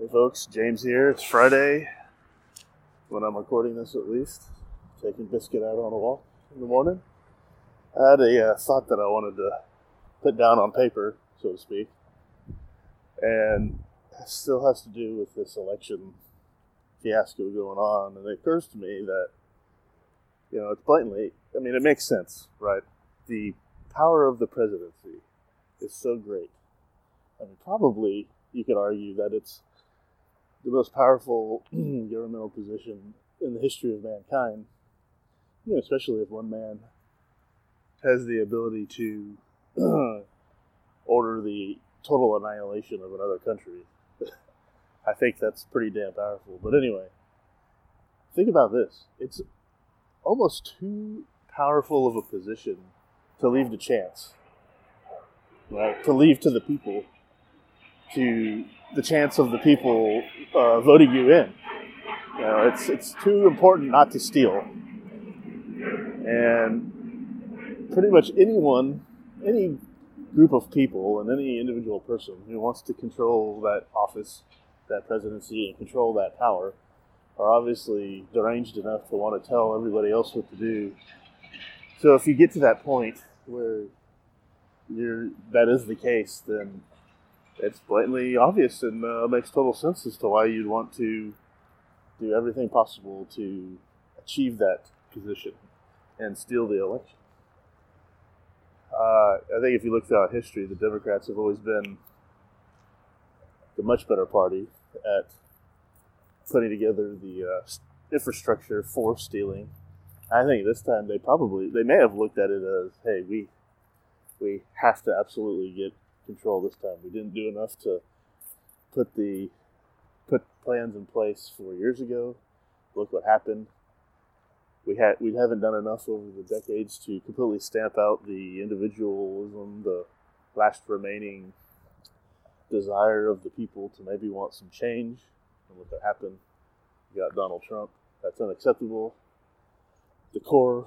Hey folks, James here. It's Friday when I'm recording this at least. Taking Biscuit out on a walk in the morning. I had a uh, thought that I wanted to put down on paper, so to speak. And it still has to do with this election fiasco going on. And it occurs to me that, you know, it's blatantly, I mean, it makes sense, right? The power of the presidency is so great. I mean, probably you could argue that it's the most powerful governmental position in the history of mankind, you know, especially if one man has the ability to order the total annihilation of another country. I think that's pretty damn powerful. But anyway, think about this. It's almost too powerful of a position to leave to chance. Right? To leave to the people to the chance of the people uh, voting you in. You know, it's it's too important not to steal. And pretty much anyone, any group of people, and any individual person who wants to control that office, that presidency, and control that power, are obviously deranged enough to want to tell everybody else what to do. So if you get to that point where you're that is the case, then it's blatantly obvious and uh, makes total sense as to why you'd want to do everything possible to achieve that position and steal the election. Uh, I think if you look throughout history, the Democrats have always been the much better party at putting together the uh, infrastructure for stealing. I think this time they probably they may have looked at it as, hey, we we have to absolutely get control this time. We didn't do enough to put the put plans in place four years ago. Look what happened. We had we haven't done enough over the decades to completely stamp out the individualism, the last remaining desire of the people to maybe want some change. And look what happened. We got Donald Trump. That's unacceptable. The core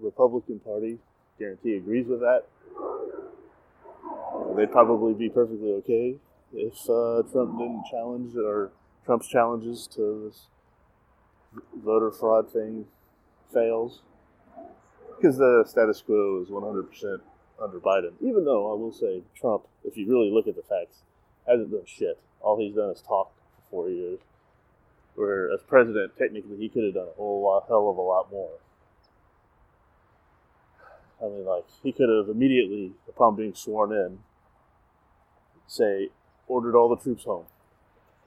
Republican Party guarantee agrees with that they'd probably be perfectly okay if uh, Trump didn't challenge or Trump's challenges to this voter fraud thing fails because the status quo is 100% under Biden. Even though I will say Trump, if you really look at the facts, hasn't done shit. All he's done is talk for four years. Where as president, technically, he could have done a whole lot, hell of a lot more. I mean, like he could have immediately, upon being sworn in, say ordered all the troops home.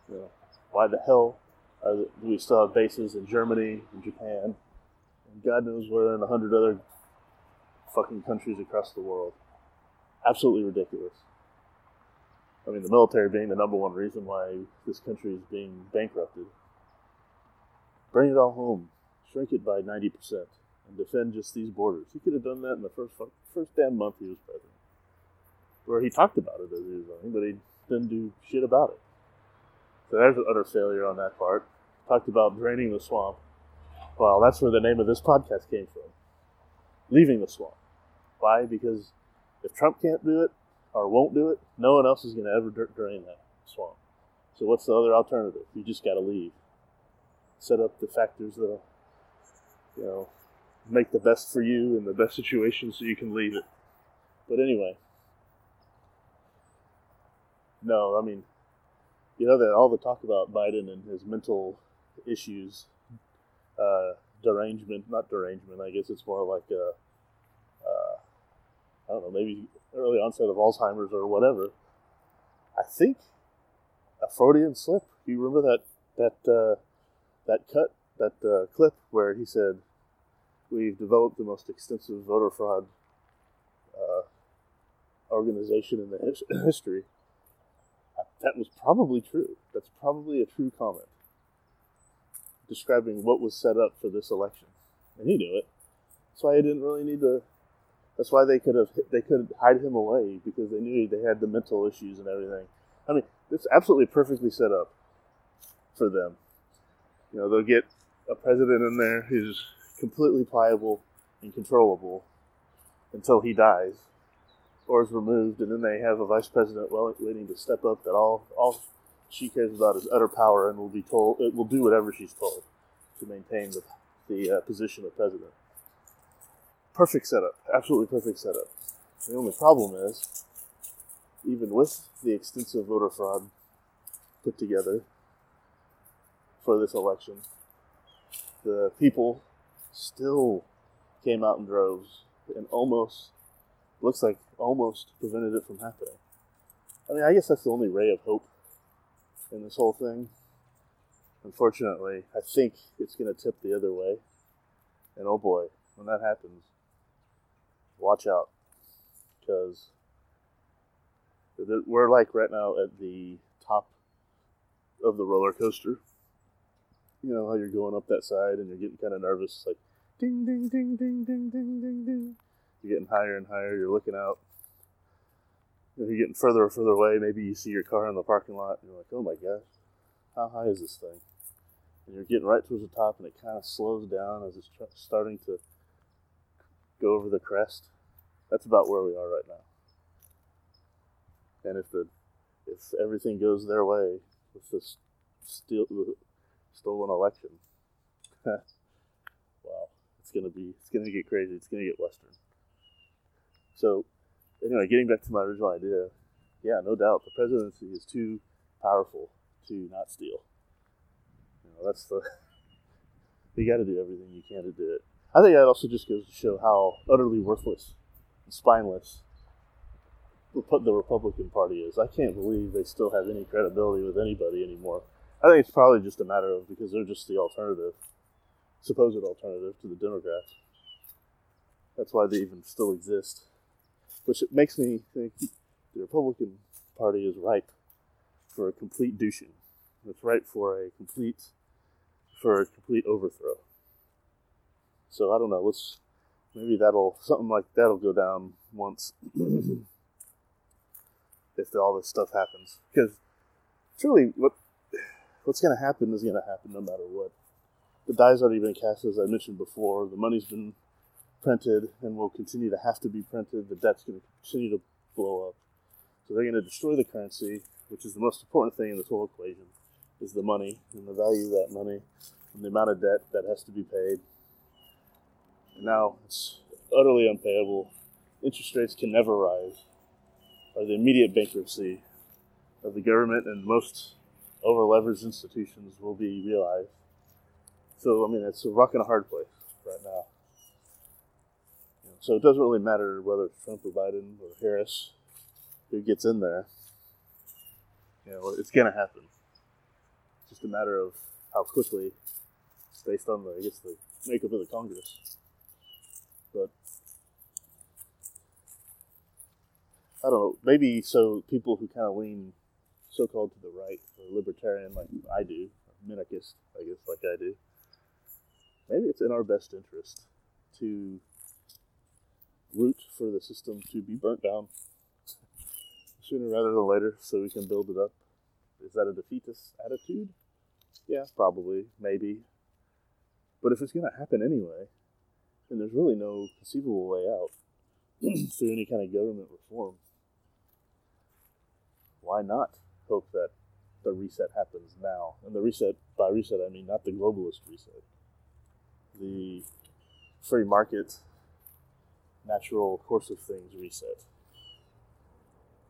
You know, why the hell are the, do we still have bases in Germany and Japan and God knows where in a hundred other fucking countries across the world? Absolutely ridiculous. I mean, the military being the number one reason why this country is being bankrupted. Bring it all home, shrink it by ninety percent, and defend just these borders. He could have done that in the first first damn month he was president where he talked about it as he was running, but he didn't do shit about it. So there's an utter failure on that part. Talked about draining the swamp. Well, that's where the name of this podcast came from. Leaving the swamp. Why? Because if Trump can't do it or won't do it, no one else is going to ever drain that swamp. So what's the other alternative? You just got to leave. Set up the factors that'll, you know, make the best for you in the best situation so you can leave it. But anyway, no, I mean, you know that all the talk about Biden and his mental issues, uh, derangement, not derangement. I guess it's more like a, uh, I don't know, maybe early onset of Alzheimer's or whatever. I think a Freudian slip. You remember that that uh, that cut that uh, clip where he said, "We've developed the most extensive voter fraud uh, organization in the his- history." That was probably true. That's probably a true comment describing what was set up for this election, and he knew it. That's why he didn't really need to. That's why they could have they could hide him away because they knew they had the mental issues and everything. I mean, it's absolutely perfectly set up for them. You know, they'll get a president in there who's completely pliable and controllable until he dies, or is removed, and then they have a vice president waiting to step up that all all she cares about is utter power and will be told it will do whatever she's told to maintain the, the uh, position of president. Perfect setup, absolutely perfect setup. The only problem is, even with the extensive voter fraud put together for this election, the people still came out in droves and almost looks like almost prevented it from happening. I mean, I guess that's the only ray of hope in this whole thing. Unfortunately, I think it's going to tip the other way. And oh boy, when that happens, watch out. Because we're like right now at the top of the roller coaster. You know how you're going up that side and you're getting kind of nervous, like ding, ding, ding, ding, ding, ding, ding, ding. You're getting higher and higher. You're looking out. You're getting further and further away. Maybe you see your car in the parking lot. And you're like, oh my gosh, how high is this thing? And you're getting right towards the top, and it kind of slows down as it's starting to go over the crest. That's about where we are right now. And if the if everything goes their way with this steal, stolen election, wow, it's gonna be it's gonna get crazy. It's gonna get western. So anyway, getting back to my original idea, yeah, no doubt the presidency is too powerful to not steal. You know, that's the you got to do everything you can to do it. I think that also just goes to show how utterly worthless and spineless the Republican Party is. I can't believe they still have any credibility with anybody anymore. I think it's probably just a matter of because they're just the alternative, supposed alternative to the Democrats. That's why they even still exist which makes me think the Republican Party is ripe for a complete douching. It's ripe for a complete for a complete overthrow. So I don't know. Let's maybe that'll something like that'll go down once if all this stuff happens. Because truly, what what's going to happen is going to happen no matter what. The die's already been cast, as I mentioned before. The money's been printed and will continue to have to be printed. The debt's going to continue to blow up. So they're going to destroy the currency, which is the most important thing in this whole equation, is the money and the value of that money and the amount of debt that has to be paid. And now it's utterly unpayable. Interest rates can never rise, or the immediate bankruptcy of the government and most over leveraged institutions will be realized. So, I mean, it's a rock and a hard place right now. So it doesn't really matter whether Trump or Biden or Harris who gets in there. You know, it's going to happen. It's just a matter of how quickly, based on the, I guess, the makeup of the Congress. But I don't know. Maybe so people who kind of lean so-called to the right or libertarian, like I do, minarchist, I guess, like I do. Maybe it's in our best interest to root for the system to be burnt down sooner rather than later so we can build it up. Is that a defeatist attitude? Yeah, probably, maybe. But if it's going to happen anyway, then there's really no conceivable way out through any kind of government reform. Why not hope that the reset happens now? And the reset, by reset, I mean not the globalist reset, the free market natural course of things reset.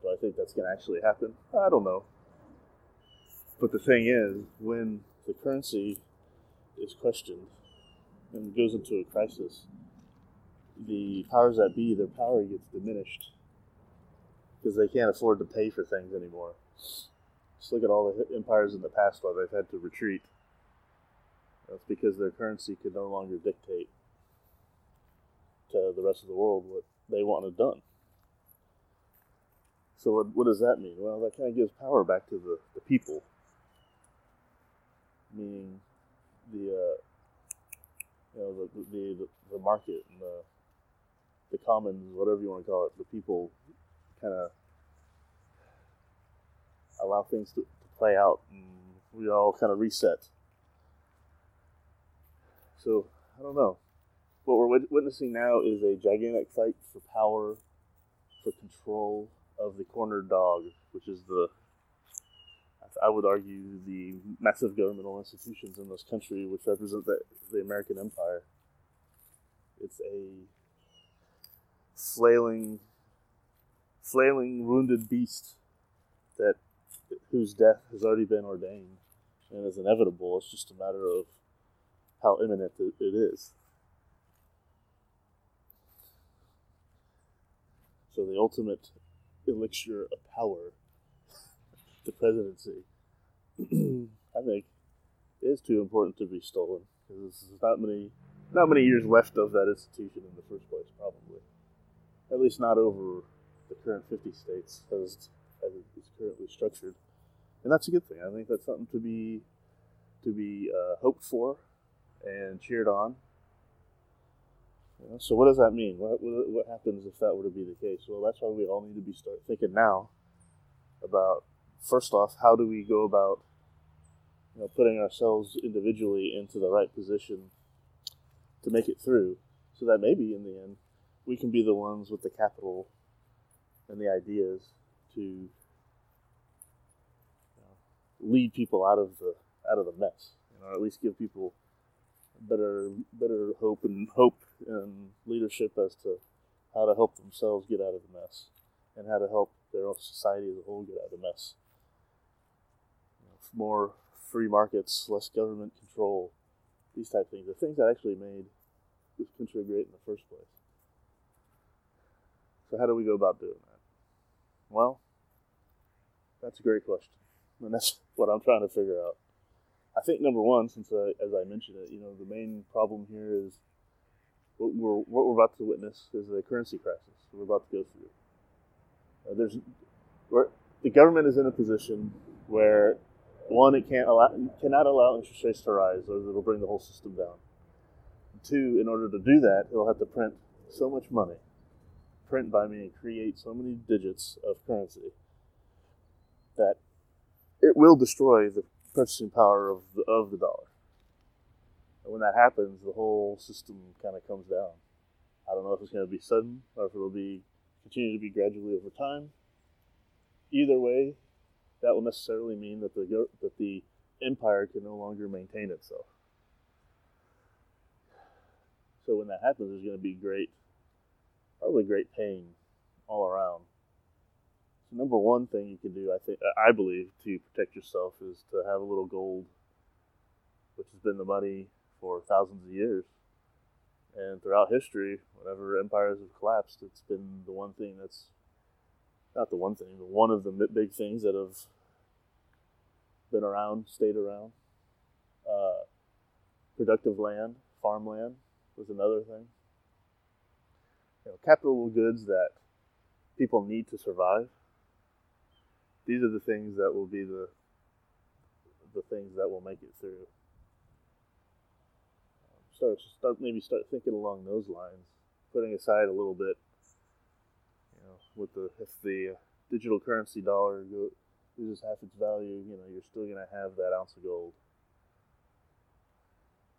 Do I think that's going to actually happen? I don't know. But the thing is, when the currency is questioned and goes into a crisis, the powers that be, their power gets diminished because they can't afford to pay for things anymore. Just look at all the empires in the past why they've had to retreat. That's because their currency could no longer dictate to the rest of the world what they wanted done. So what, what does that mean? Well, that kind of gives power back to the, the people, meaning the uh, you know the, the, the market and the the commons, whatever you want to call it, the people kind of allow things to, to play out, and we all kind of reset. So I don't know what we're witnessing now is a gigantic fight for power, for control of the cornered dog, which is the, I would argue the massive governmental institutions in this country, which represent the, the American empire. It's a flailing, flailing, wounded beast that whose death has already been ordained and is inevitable. It's just a matter of how imminent it is. So the ultimate elixir of power, the presidency, I think, is too important to be stolen because there's not many, not many years left of that institution in the first place, probably. At least not over the current 50 states as, as it is currently structured, and that's a good thing. I think that's something to be to be uh, hoped for and cheered on. You know, so what does that mean? What, what, what happens if that were to be the case? Well, that's why we all need to be start thinking now about first off, how do we go about you know putting ourselves individually into the right position to make it through, so that maybe in the end we can be the ones with the capital and the ideas to you know, lead people out of the out of the mess, you know, or at least give people better better hope and hope and leadership as to how to help themselves get out of the mess and how to help their own society as a whole get out of the mess. You know, more free markets, less government control, these type of things, the things that actually made this country great in the first place. So how do we go about doing that? Well, that's a great question, and that's what I'm trying to figure out. I think number one, since I, as I mentioned it, you know, the main problem here is what we're what we're about to witness is a currency crisis. We're about to go through. Uh, there's the government is in a position where one, it can't allow cannot allow interest rates to rise, or it'll bring the whole system down. Two, in order to do that, it'll have to print so much money, print by me, and create so many digits of currency that it will destroy the purchasing power of the, of the dollar. And when that happens, the whole system kind of comes down. I don't know if it's going to be sudden or if it'll be continue to be gradually over time. Either way, that will necessarily mean that the that the empire can no longer maintain itself. So when that happens, there's going to be great, probably great pain all around number one thing you can do, I think, I believe, to protect yourself is to have a little gold, which has been the money for thousands of years. And throughout history, whenever empires have collapsed, it's been the one thing that's not the one thing, but one of the big things that have been around, stayed around. Uh, productive land, farmland was another thing. You know, capital goods that people need to survive these are the things that will be the the things that will make it through. Start start maybe start thinking along those lines, putting aside a little bit. You know, with the if the digital currency dollar loses half its value, you know, you're still going to have that ounce of gold,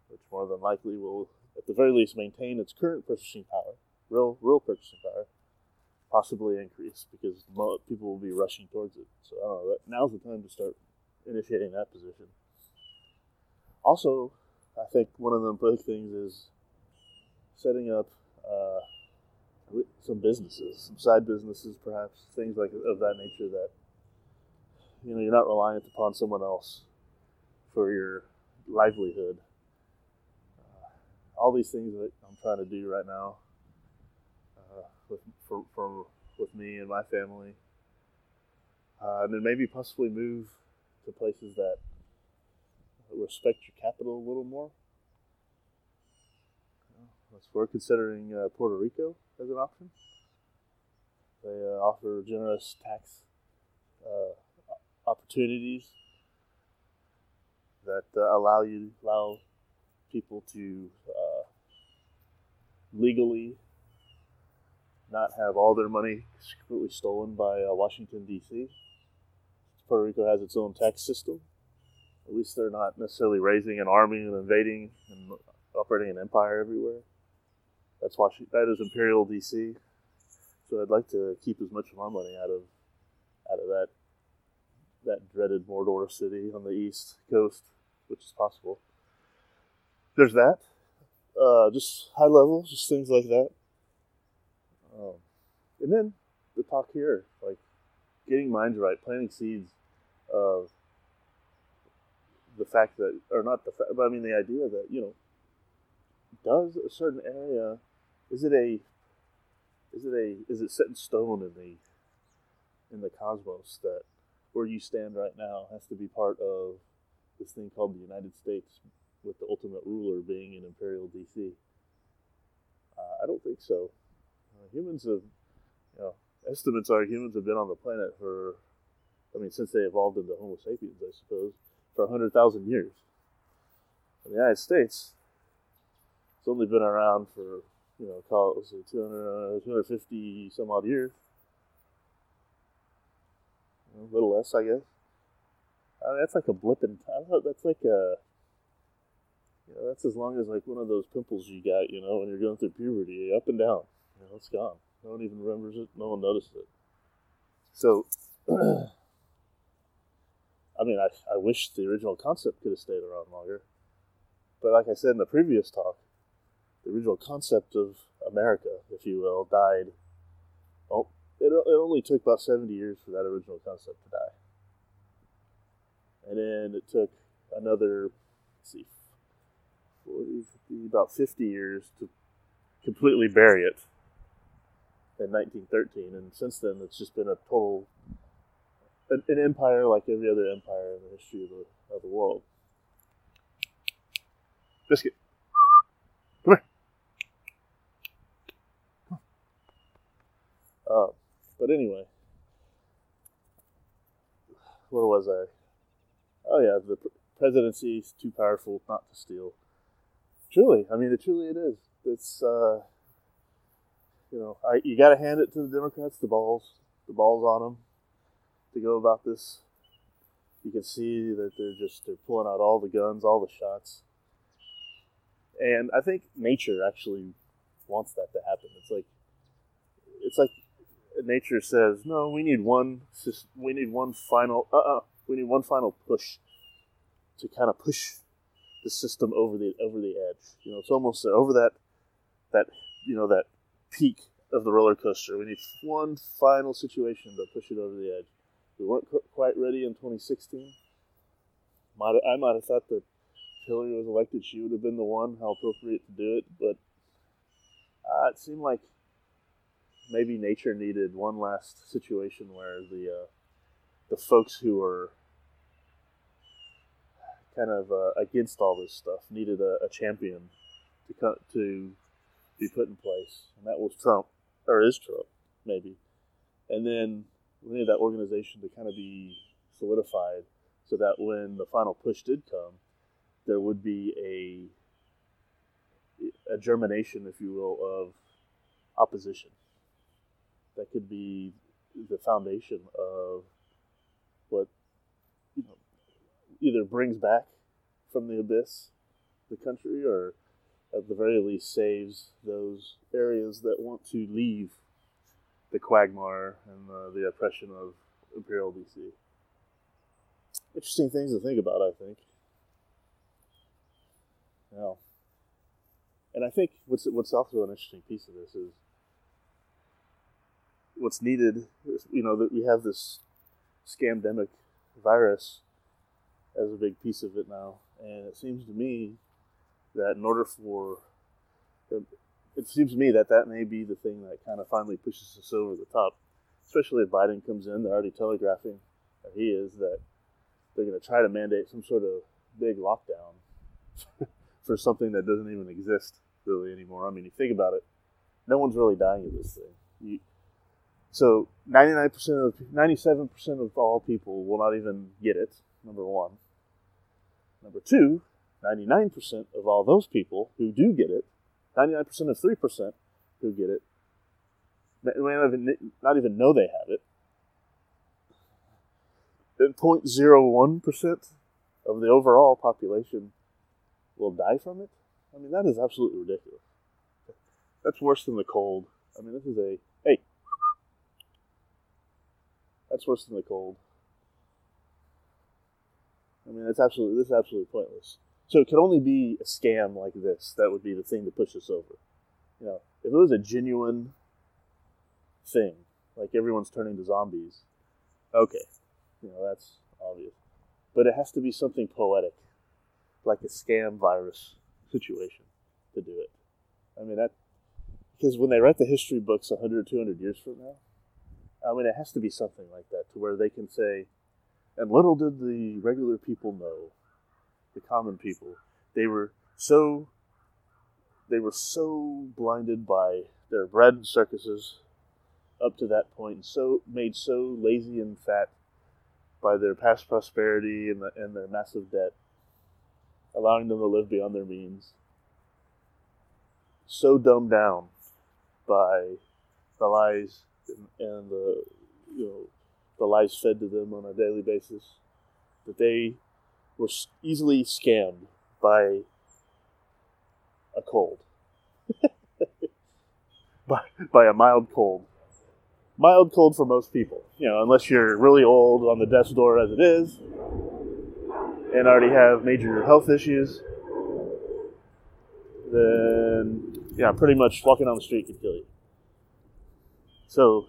which more than likely will, at the very least, maintain its current purchasing power, real real purchasing power, possibly increase because people will be rushing towards it. So I don't know. Now's the time to start initiating that position. Also, I think one of the big things is setting up uh, some businesses, some side businesses, perhaps things like of that nature that you know you're not reliant upon someone else for your livelihood. Uh, all these things that I'm trying to do right now with for, for with me and my family, uh, and then maybe possibly move to places that respect your capital a little more. we're considering uh, Puerto Rico as an option. They uh, offer generous tax uh, opportunities that uh, allow you allow people to uh, legally not have all their money completely stolen by uh, Washington, D.C. Puerto Rico has its own tax system. At least they're not necessarily raising an army and invading and operating an empire everywhere. That's Washington. That is Imperial D.C. So I'd like to keep as much of our money out of out of that that dreaded Mordor city on the east coast, which is possible. There's that. Uh, just high level, just things like that. Um, and then the talk here, like getting minds right, planting seeds of the fact that, or not the fact, but I mean the idea that you know, does a certain area, is it a, is it a, is it set in stone in the, in the cosmos that where you stand right now has to be part of this thing called the United States, with the ultimate ruler being in Imperial DC. Uh, I don't think so. Uh, humans have, you know, estimates are humans have been on the planet for, I mean, since they evolved into Homo sapiens, I suppose, for 100,000 years. In the United States, it's only been around for, you know, call it, it 200, uh, 250 some odd years. A little less, I guess. I mean, that's like a blip in time. That's like a, you know, that's as long as like one of those pimples you got, you know, when you're going through puberty, up and down. You know, it's gone. No one even remembers it. No one noticed it. So, I mean, I, I wish the original concept could have stayed around longer. But like I said in the previous talk, the original concept of America, if you will, died. Oh, it, it only took about 70 years for that original concept to die. And then it took another, let's see, 40, 50, about 50 years to completely bury it in 1913. And since then, it's just been a total an, an empire like every other empire in the history of the, of the world. Biscuit. Come here. Uh, but anyway, where was I? Oh yeah, the presidency is too powerful not to steal. Truly, I mean, it truly it is. It's uh, you know, I you got to hand it to the Democrats. The balls, the balls on them to go about this. You can see that they're just they're pulling out all the guns, all the shots, and I think nature actually wants that to happen. It's like it's like nature says, no, we need one, we need one final, uh, uh we need one final push to kind of push the system over the over the edge. You know, it's almost over that that you know that peak of the roller coaster. We need one final situation to push it over the edge. We weren't quite ready in 2016. Might I might have thought that Hillary was elected, she would have been the one. How appropriate to do it, but uh, it seemed like maybe nature needed one last situation where the uh, the folks who were kind of uh, against all this stuff needed a, a champion to cut to be put in place, and that was Trump, or is Trump, maybe. And then we needed that organization to kind of be solidified, so that when the final push did come, there would be a a germination, if you will, of opposition. That could be the foundation of what you know either brings back from the abyss the country or at the very least saves those areas that want to leave the quagmire and the, the oppression of Imperial DC. Interesting things to think about, I think. Yeah. And I think what's what's also an interesting piece of this is what's needed. You know that we have this scamdemic virus as a big piece of it now, and it seems to me that in order for it seems to me that that may be the thing that kind of finally pushes us over the top, especially if Biden comes in. They're already telegraphing that he is that they're going to try to mandate some sort of big lockdown for something that doesn't even exist really anymore. I mean, you think about it, no one's really dying of this thing. You, so 99% of 97% of all people will not even get it. Number one. Number two, 99% of all those people who do get it, 99% of 3% who get it, may not even, not even know they have it. And 0.01% of the overall population will die from it. I mean, that is absolutely ridiculous. That's worse than the cold. I mean, this is a hey. That's worse than the cold. I mean, it's absolutely this is absolutely pointless. So it could only be a scam like this that would be the thing to push us over. You know, if it was a genuine thing, like everyone's turning to zombies, okay, you know that's obvious. But it has to be something poetic, like a scam virus situation, to do it. I mean that because when they write the history books 100 200 years from now, I mean it has to be something like that to where they can say, and little did the regular people know, the common people, they were so they were so blinded by their bread and circuses up to that point, and so made so lazy and fat by their past prosperity and, the, and their massive debt, allowing them to live beyond their means. So dumbed down by the lies and, and the you know the lies fed to them on a daily basis that they were easily scammed by a cold. By, by a mild cold. Mild cold for most people. You know unless you're really old on the death's door as it is and already have major health issues then yeah pretty much walking down the street can kill you. So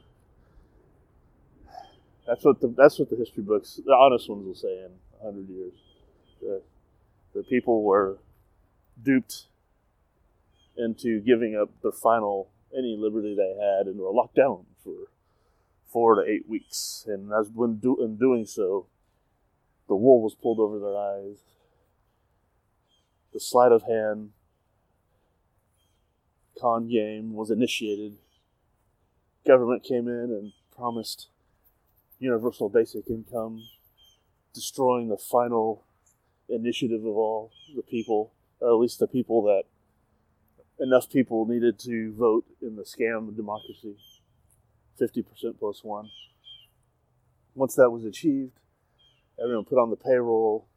that's what the that's what the history books, the honest ones, will say in hundred years. The, the people were duped into giving up their final any liberty they had and were locked down for four to eight weeks. And as when do, in doing so, the wool was pulled over their eyes. The sleight of hand con game was initiated government came in and promised universal basic income, destroying the final initiative of all the people, or at least the people that enough people needed to vote in the scam of democracy 50% plus one. Once that was achieved, everyone put on the payroll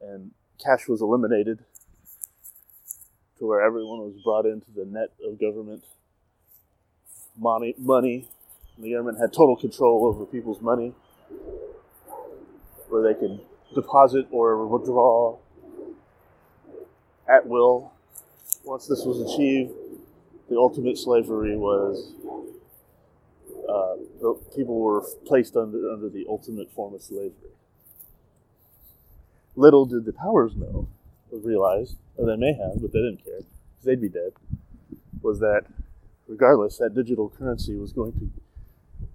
and cash was eliminated to where everyone was brought into the net of government money, money. The government had total control over people's money, where they could deposit or withdraw at will. Once this was achieved, the ultimate slavery was uh, the people were placed under under the ultimate form of slavery. Little did the powers know, or realize, or they may have, but they didn't care, because they'd be dead, was that regardless, that digital currency was going to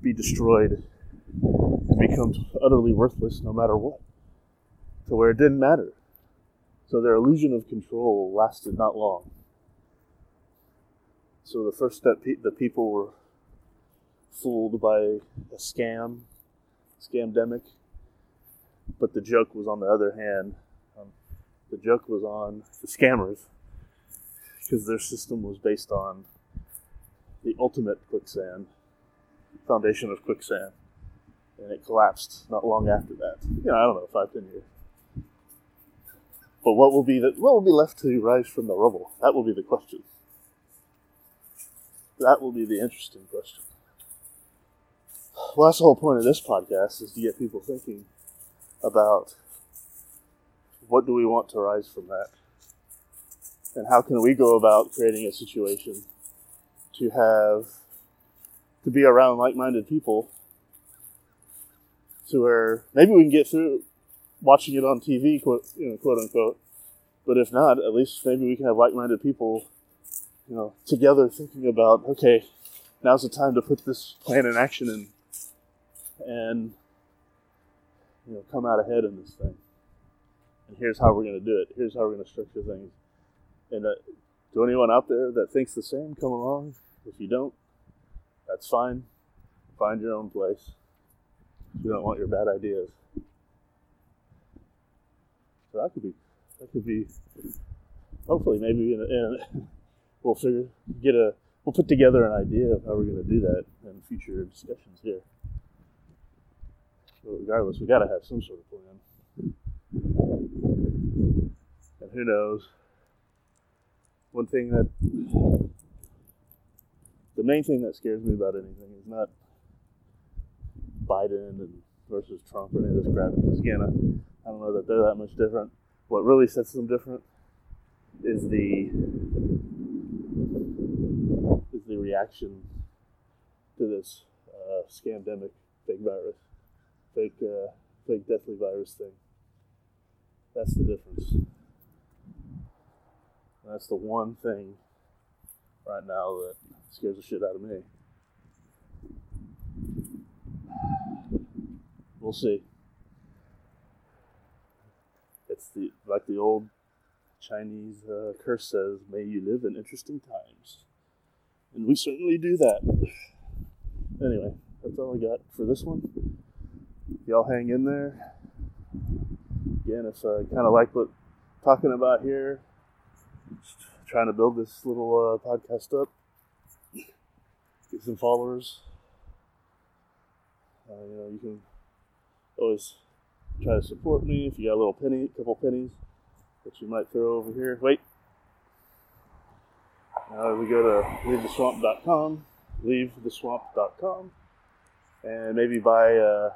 be destroyed and become utterly worthless no matter what. To where it didn't matter. So their illusion of control lasted not long. So the first step, the people were fooled by a scam, scamdemic. But the joke was on the other hand. Um, the joke was on the scammers because their system was based on the ultimate quicksand, foundation of quicksand, and it collapsed not long after that. You know, I don't know, five, ten years. But what will be the, what will be left to rise from the rubble? That will be the question. That will be the interesting question. Well, that's the whole point of this podcast is to get people thinking about what do we want to rise from that, and how can we go about creating a situation to have to be around like-minded people to where maybe we can get through watching it on TV, quote, you know, quote unquote. But if not, at least maybe we can have like-minded people, you know, together thinking about, okay, now's the time to put this plan in action and and you know come out ahead in this thing. And here's how we're going to do it. Here's how we're going to structure things. And uh, to anyone out there that thinks the same, come along. If you don't, that's fine. Find your own place. You don't want your bad ideas. So that could be, that could be, hopefully, maybe in, a, in a, we'll figure, get a, we'll put together an idea of how we're going to do that in future discussions here. But regardless, we got to have some sort of plan. And who knows? One thing that the main thing that scares me about anything is not Biden and versus Trump or any of this crap. Because again, I don't know that they're that much different. What really sets them different is the is the reaction to this uh, scamdemic fake virus, fake uh, fake deathly virus thing. That's the difference. That's the one thing right now that scares the shit out of me. We'll see. It's the like the old Chinese uh, curse says, "May you live in interesting times," and we certainly do that. Anyway, that's all I got for this one. Y'all hang in there. Again, if I kind of like what talking about here, trying to build this little uh, podcast up, get some followers. Uh, you know, you can always try to support me if you got a little penny, a couple pennies that you might throw over here. Wait. Uh, we go to leavetheswamp.com, leavetheswamp.com, and maybe buy uh,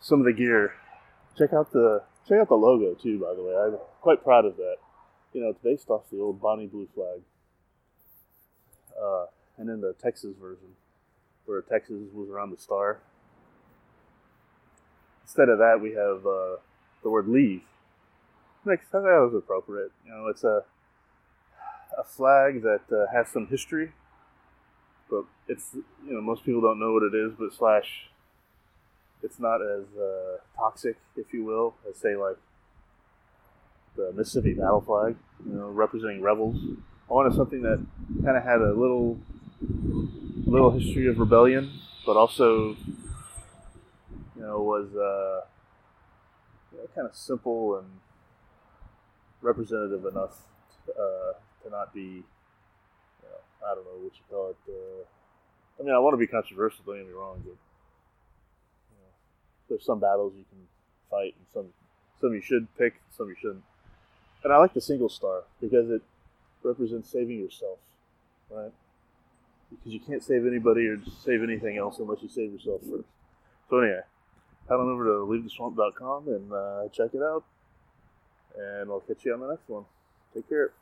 some of the gear. Check out the check out the logo too. By the way, I'm quite proud of that. You know, it's based off the old Bonnie Blue flag, uh, and then the Texas version, where Texas was around the star. Instead of that, we have uh, the word leave makes that was appropriate. You know, it's a a flag that uh, has some history, but it's you know most people don't know what it is. But slash, it's not as uh, toxic, if you will, as say like the Mississippi battle flag. You know, representing rebels. I wanted something that kind of had a little little history of rebellion, but also you know was uh, you know, kind of simple and representative enough uh, to not be, you know, I don't know what you call it. Uh, I mean, I want to be controversial. Don't get me wrong, but you know, there's some battles you can fight, and some some you should pick, some you shouldn't. And I like the single star because it represents saving yourself, right? Because you can't save anybody or save anything else unless you save yourself first. So anyway, head on over to leavetheswamp.com and uh, check it out and I'll catch you on the next one. Take care.